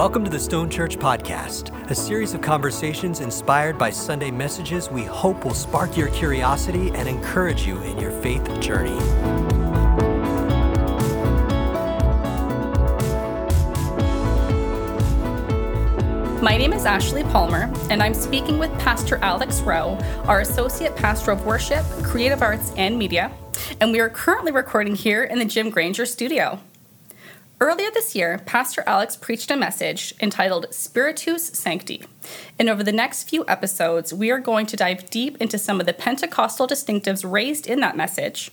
Welcome to the Stone Church Podcast, a series of conversations inspired by Sunday messages we hope will spark your curiosity and encourage you in your faith journey. My name is Ashley Palmer, and I'm speaking with Pastor Alex Rho, our Associate Pastor of Worship, Creative Arts, and Media, and we are currently recording here in the Jim Granger studio. Earlier this year, Pastor Alex preached a message entitled Spiritus Sancti. And over the next few episodes, we are going to dive deep into some of the Pentecostal distinctives raised in that message.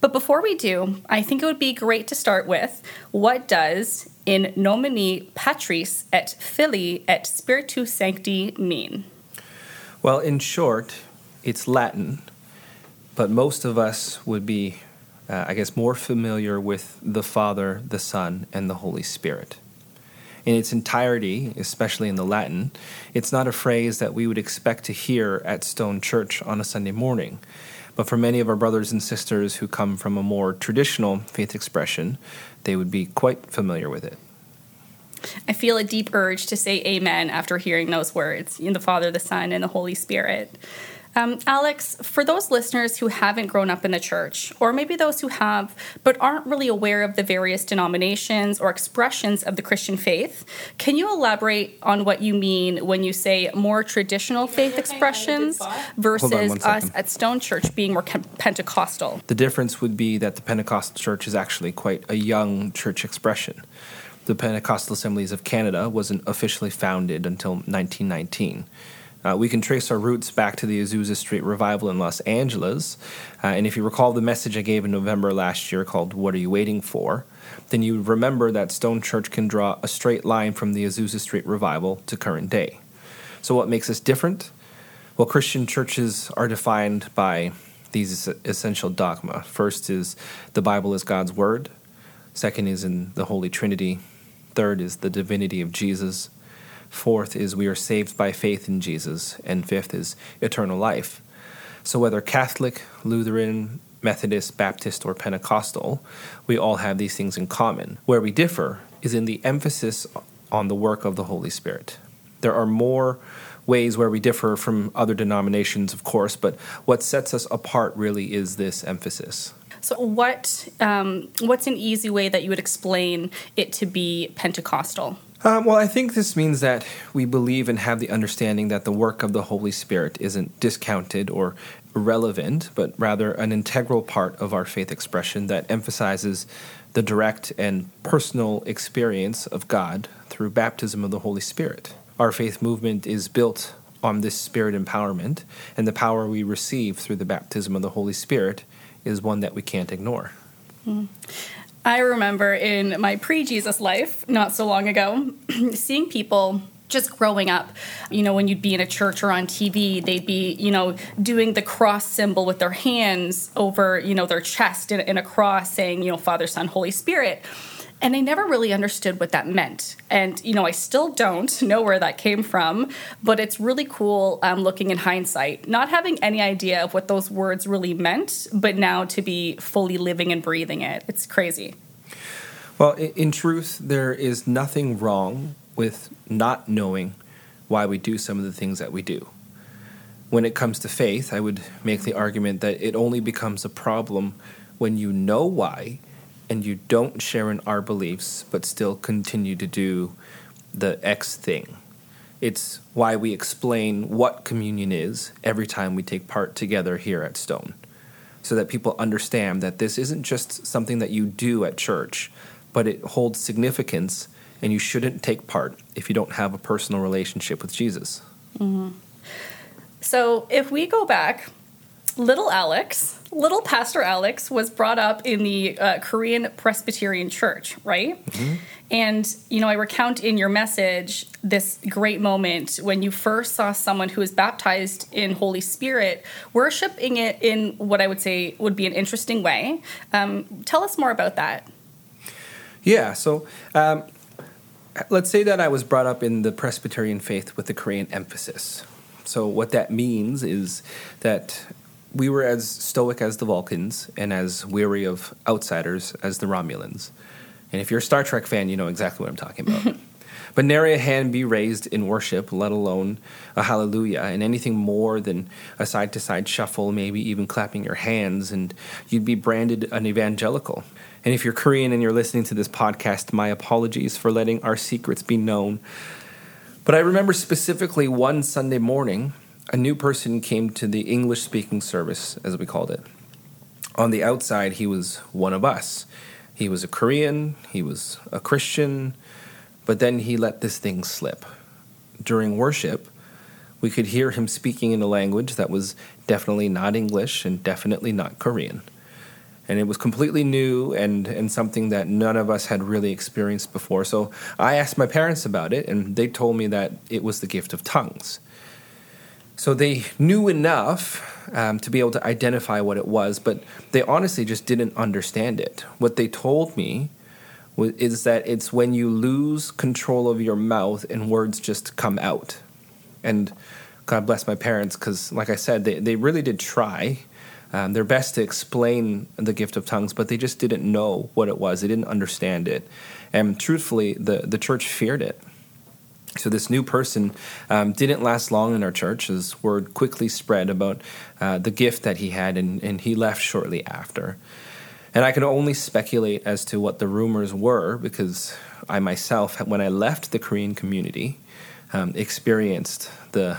But before we do, I think it would be great to start with what does in nomine patris et filii et spiritus sancti mean? Well, in short, it's Latin, but most of us would be uh, I guess, more familiar with the Father, the Son, and the Holy Spirit. In its entirety, especially in the Latin, it's not a phrase that we would expect to hear at Stone Church on a Sunday morning. But for many of our brothers and sisters who come from a more traditional faith expression, they would be quite familiar with it. I feel a deep urge to say amen after hearing those words in the Father, the Son, and the Holy Spirit. Um, Alex, for those listeners who haven't grown up in the church, or maybe those who have but aren't really aware of the various denominations or expressions of the Christian faith, can you elaborate on what you mean when you say more traditional faith expressions versus us at Stone Church being more Pentecostal? The difference would be that the Pentecostal church is actually quite a young church expression. The Pentecostal Assemblies of Canada wasn't officially founded until 1919. Uh, we can trace our roots back to the Azusa Street revival in Los Angeles. Uh, and if you recall the message I gave in November last year called What Are You Waiting For? then you remember that Stone Church can draw a straight line from the Azusa Street revival to current day. So, what makes us different? Well, Christian churches are defined by these essential dogma. First is the Bible is God's Word, second is in the Holy Trinity, third is the divinity of Jesus. Fourth is we are saved by faith in Jesus. And fifth is eternal life. So, whether Catholic, Lutheran, Methodist, Baptist, or Pentecostal, we all have these things in common. Where we differ is in the emphasis on the work of the Holy Spirit. There are more ways where we differ from other denominations, of course, but what sets us apart really is this emphasis. So, what um, what's an easy way that you would explain it to be Pentecostal? Um, well, I think this means that we believe and have the understanding that the work of the Holy Spirit isn't discounted or irrelevant, but rather an integral part of our faith expression that emphasizes the direct and personal experience of God through baptism of the Holy Spirit. Our faith movement is built on this spirit empowerment, and the power we receive through the baptism of the Holy Spirit is one that we can't ignore. Mm. I remember in my pre Jesus life, not so long ago, seeing people just growing up, you know, when you'd be in a church or on TV, they'd be, you know, doing the cross symbol with their hands over, you know, their chest in, in a cross saying, you know, Father, Son, Holy Spirit. And I never really understood what that meant. And, you know, I still don't know where that came from, but it's really cool um, looking in hindsight, not having any idea of what those words really meant, but now to be fully living and breathing it. It's crazy. Well, in truth, there is nothing wrong with not knowing why we do some of the things that we do. When it comes to faith, I would make the argument that it only becomes a problem when you know why and you don't share in our beliefs, but still continue to do the X thing. It's why we explain what communion is every time we take part together here at Stone, so that people understand that this isn't just something that you do at church, but it holds significance, and you shouldn't take part if you don't have a personal relationship with Jesus. Mm-hmm. So if we go back little Alex, little Pastor Alex, was brought up in the uh, Korean Presbyterian Church, right? Mm-hmm. And, you know, I recount in your message this great moment when you first saw someone who was baptized in Holy Spirit worshiping it in what I would say would be an interesting way. Um, tell us more about that. Yeah, so um, let's say that I was brought up in the Presbyterian faith with the Korean emphasis. So, what that means is that we were as stoic as the Vulcans and as weary of outsiders as the Romulans. And if you're a Star Trek fan, you know exactly what I'm talking about. But nary a hand be raised in worship, let alone a hallelujah, and anything more than a side to side shuffle, maybe even clapping your hands, and you'd be branded an evangelical. And if you're Korean and you're listening to this podcast, my apologies for letting our secrets be known. But I remember specifically one Sunday morning, a new person came to the English speaking service, as we called it. On the outside, he was one of us. He was a Korean, he was a Christian, but then he let this thing slip. During worship, we could hear him speaking in a language that was definitely not English and definitely not Korean. And it was completely new and, and something that none of us had really experienced before. So I asked my parents about it, and they told me that it was the gift of tongues. So they knew enough um, to be able to identify what it was, but they honestly just didn't understand it. What they told me is that it's when you lose control of your mouth and words just come out. And God bless my parents, because, like I said, they, they really did try um, their best to explain the gift of tongues, but they just didn't know what it was. They didn't understand it. And truthfully, the, the church feared it. So this new person um, didn't last long in our church, as word quickly spread about uh, the gift that he had, and, and he left shortly after. And I can only speculate as to what the rumors were because I myself, when I left the Korean community, um, experienced the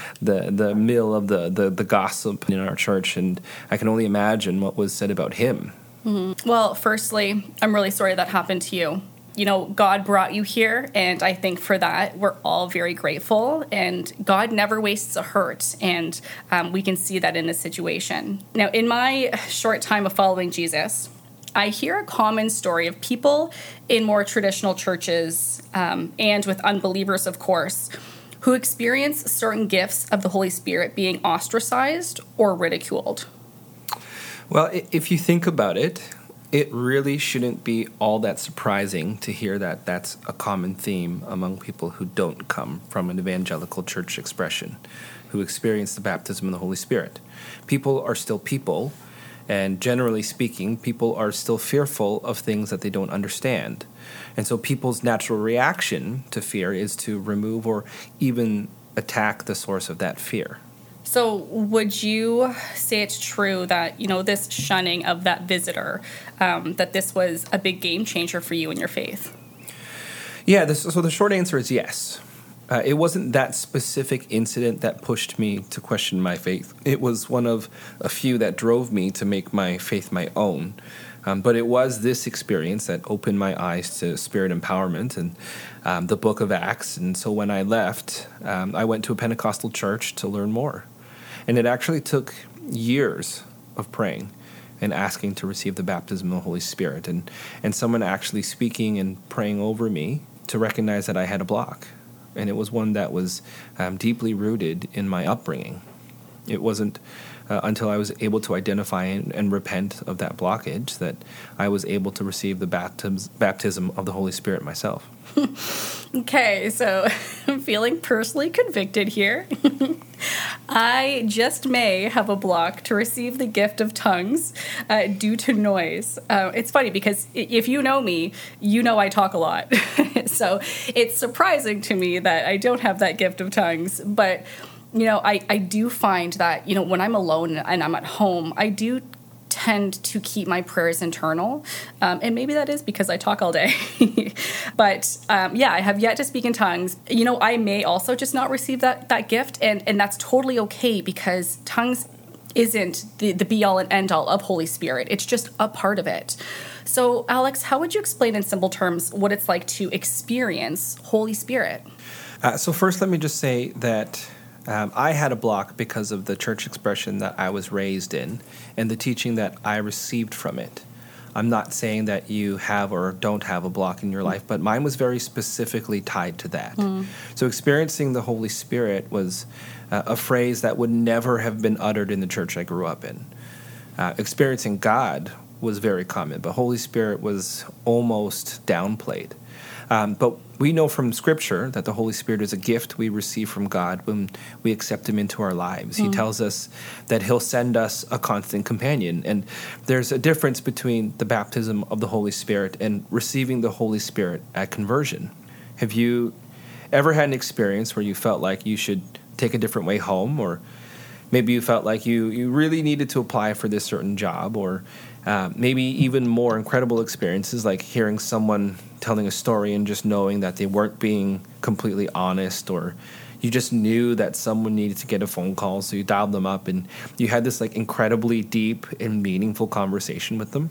the the mill of the, the the gossip in our church, and I can only imagine what was said about him. Mm-hmm. Well, firstly, I'm really sorry that happened to you you know, God brought you here, and I think for that we're all very grateful. And God never wastes a hurt, and um, we can see that in this situation. Now, in my short time of following Jesus, I hear a common story of people in more traditional churches um, and with unbelievers, of course, who experience certain gifts of the Holy Spirit being ostracized or ridiculed. Well, if you think about it, it really shouldn't be all that surprising to hear that that's a common theme among people who don't come from an evangelical church expression, who experience the baptism of the Holy Spirit. People are still people, and generally speaking, people are still fearful of things that they don't understand. And so people's natural reaction to fear is to remove or even attack the source of that fear. So, would you say it's true that you know this shunning of that visitor, um, that this was a big game changer for you in your faith? Yeah. This, so the short answer is yes. Uh, it wasn't that specific incident that pushed me to question my faith. It was one of a few that drove me to make my faith my own. Um, but it was this experience that opened my eyes to spirit empowerment and um, the book of Acts. And so when I left, um, I went to a Pentecostal church to learn more. And it actually took years of praying and asking to receive the baptism of the Holy Spirit, and, and someone actually speaking and praying over me to recognize that I had a block. And it was one that was um, deeply rooted in my upbringing. It wasn't uh, until I was able to identify and, and, repent of that blockage that I was able to receive the baptism, baptism of the Holy Spirit myself. okay, so I'm feeling personally convicted here. I just may have a block to receive the gift of tongues uh, due to noise. Uh, it's funny because if you know me, you know I talk a lot. so it's surprising to me that I don't have that gift of tongues, but you know, I, I do find that, you know, when I'm alone and I'm at home, I do tend to keep my prayers internal. Um, and maybe that is because I talk all day. but um, yeah, I have yet to speak in tongues. You know, I may also just not receive that, that gift, and, and that's totally okay because tongues isn't the, the be all and end all of Holy Spirit, it's just a part of it. So, Alex, how would you explain in simple terms what it's like to experience Holy Spirit? Uh, so, first, let me just say that um, I had a block because of the church expression that I was raised in and the teaching that I received from it. I'm not saying that you have or don't have a block in your life, but mine was very specifically tied to that. Mm. So, experiencing the Holy Spirit was uh, a phrase that would never have been uttered in the church I grew up in. Uh, experiencing God was very common, but Holy Spirit was almost downplayed. Um, but we know from Scripture that the Holy Spirit is a gift we receive from God when we accept Him into our lives. Mm. He tells us that He'll send us a constant companion. And there's a difference between the baptism of the Holy Spirit and receiving the Holy Spirit at conversion. Have you ever had an experience where you felt like you should take a different way home, or maybe you felt like you, you really needed to apply for this certain job, or uh, maybe even more incredible experiences like hearing someone telling a story and just knowing that they weren't being completely honest, or you just knew that someone needed to get a phone call, so you dialed them up and you had this like incredibly deep and meaningful conversation with them.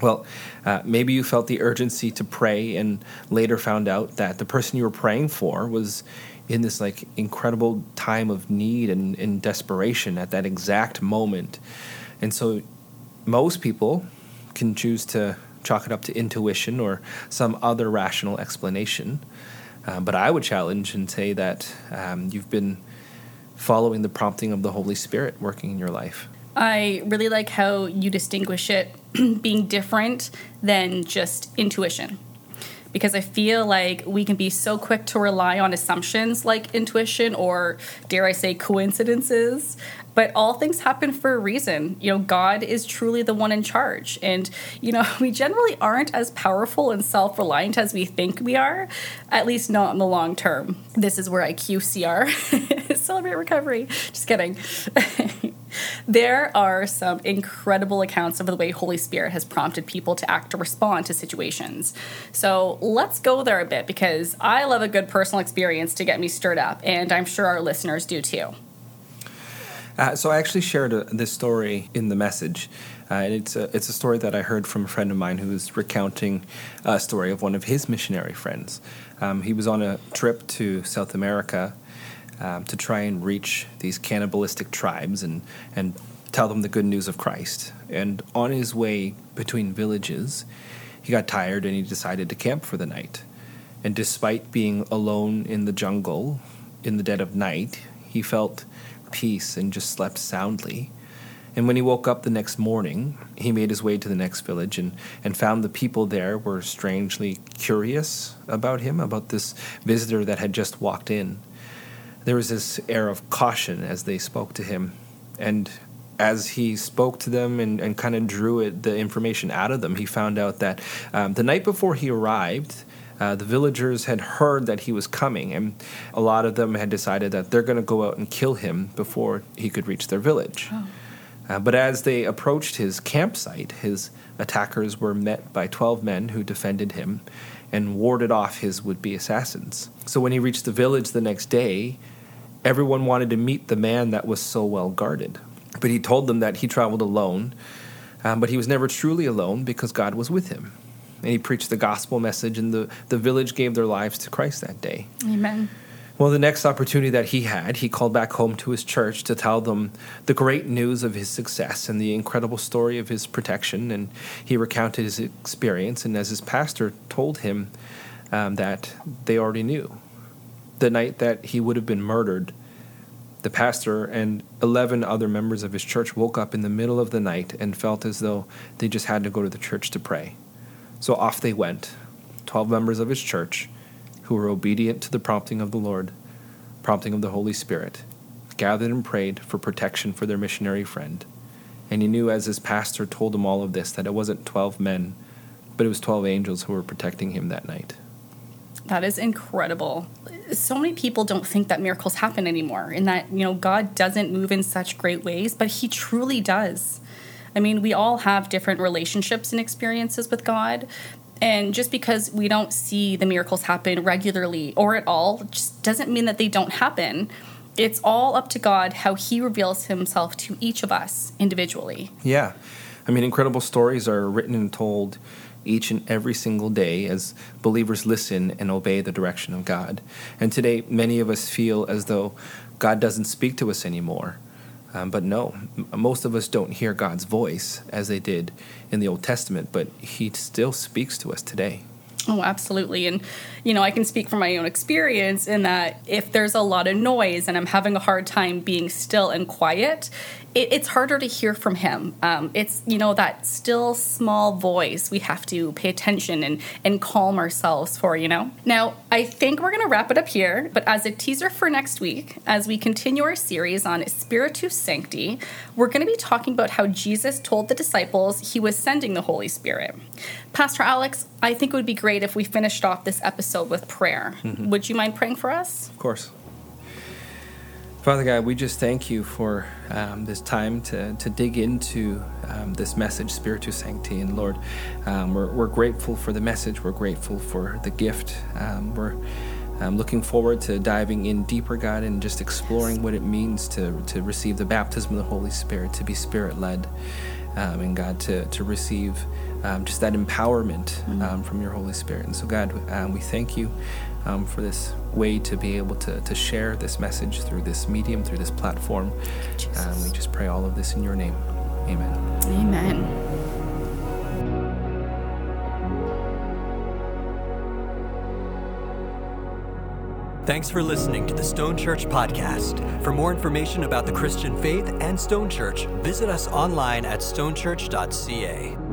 Well, uh, maybe you felt the urgency to pray and later found out that the person you were praying for was in this like incredible time of need and, and desperation at that exact moment. And so most people can choose to chalk it up to intuition or some other rational explanation. Uh, but I would challenge and say that um, you've been following the prompting of the Holy Spirit working in your life. I really like how you distinguish it being different than just intuition. Because I feel like we can be so quick to rely on assumptions like intuition or, dare I say, coincidences. But all things happen for a reason. You know, God is truly the one in charge. And, you know, we generally aren't as powerful and self reliant as we think we are, at least not in the long term. This is where I QCR. Celebrate recovery. Just kidding. there are some incredible accounts of the way Holy Spirit has prompted people to act or respond to situations. So let's go there a bit because I love a good personal experience to get me stirred up, and I'm sure our listeners do too. Uh, so I actually shared a, this story in the message. Uh, and it's a, it's a story that I heard from a friend of mine who was recounting a story of one of his missionary friends. Um, he was on a trip to South America um, to try and reach these cannibalistic tribes and, and tell them the good news of Christ. And on his way between villages, he got tired and he decided to camp for the night. And despite being alone in the jungle in the dead of night, he felt peace and just slept soundly. And when he woke up the next morning, he made his way to the next village and, and found the people there were strangely curious about him, about this visitor that had just walked in there was this air of caution as they spoke to him. And as he spoke to them and, and kind of drew it, the information out of them, he found out that um, the night before he arrived, uh, the villagers had heard that he was coming, and a lot of them had decided that they're going to go out and kill him before he could reach their village. Oh. Uh, but as they approached his campsite, his attackers were met by 12 men who defended him and warded off his would be assassins. So when he reached the village the next day, everyone wanted to meet the man that was so well guarded. But he told them that he traveled alone, um, but he was never truly alone because God was with him. And he preached the gospel message, and the, the village gave their lives to Christ that day. Amen. Well, the next opportunity that he had, he called back home to his church to tell them the great news of his success and the incredible story of his protection. And he recounted his experience, and as his pastor told him um, that they already knew the night that he would have been murdered, the pastor and 11 other members of his church woke up in the middle of the night and felt as though they just had to go to the church to pray. So off they went, 12 members of his church who were obedient to the prompting of the Lord, prompting of the Holy Spirit, gathered and prayed for protection for their missionary friend. And he knew as his pastor told him all of this that it wasn't 12 men, but it was 12 angels who were protecting him that night. That is incredible. So many people don't think that miracles happen anymore and that, you know, God doesn't move in such great ways, but he truly does. I mean, we all have different relationships and experiences with God. And just because we don't see the miracles happen regularly or at all, just doesn't mean that they don't happen. It's all up to God how he reveals himself to each of us individually. Yeah. I mean, incredible stories are written and told each and every single day as believers listen and obey the direction of God. And today, many of us feel as though God doesn't speak to us anymore. Um, but no, most of us don't hear God's voice as they did in the Old Testament, but He still speaks to us today. Oh, absolutely. And, you know, I can speak from my own experience in that if there's a lot of noise and I'm having a hard time being still and quiet, it, it's harder to hear from him. Um, it's, you know, that still small voice we have to pay attention and, and calm ourselves for, you know? Now, I think we're going to wrap it up here, but as a teaser for next week, as we continue our series on Spiritus Sancti, we're going to be talking about how Jesus told the disciples he was sending the Holy Spirit. Pastor Alex, I think it would be great if we finished off this episode with prayer. Mm-hmm. Would you mind praying for us? Of course. Father God, we just thank you for um, this time to, to dig into um, this message, Spiritus Sancti. And Lord, um, we're, we're grateful for the message. We're grateful for the gift. Um, we're um, looking forward to diving in deeper, God, and just exploring what it means to, to receive the baptism of the Holy Spirit, to be Spirit led, um, and God, to, to receive just that empowerment mm-hmm. from your Holy Spirit. And so, God, we thank you um, for this way to be able to, to share this message through this medium, through this platform. Um, we just pray all of this in your name. Amen. Amen. Thanks for listening to the Stone Church podcast. For more information about the Christian faith and Stone Church, visit us online at stonechurch.ca.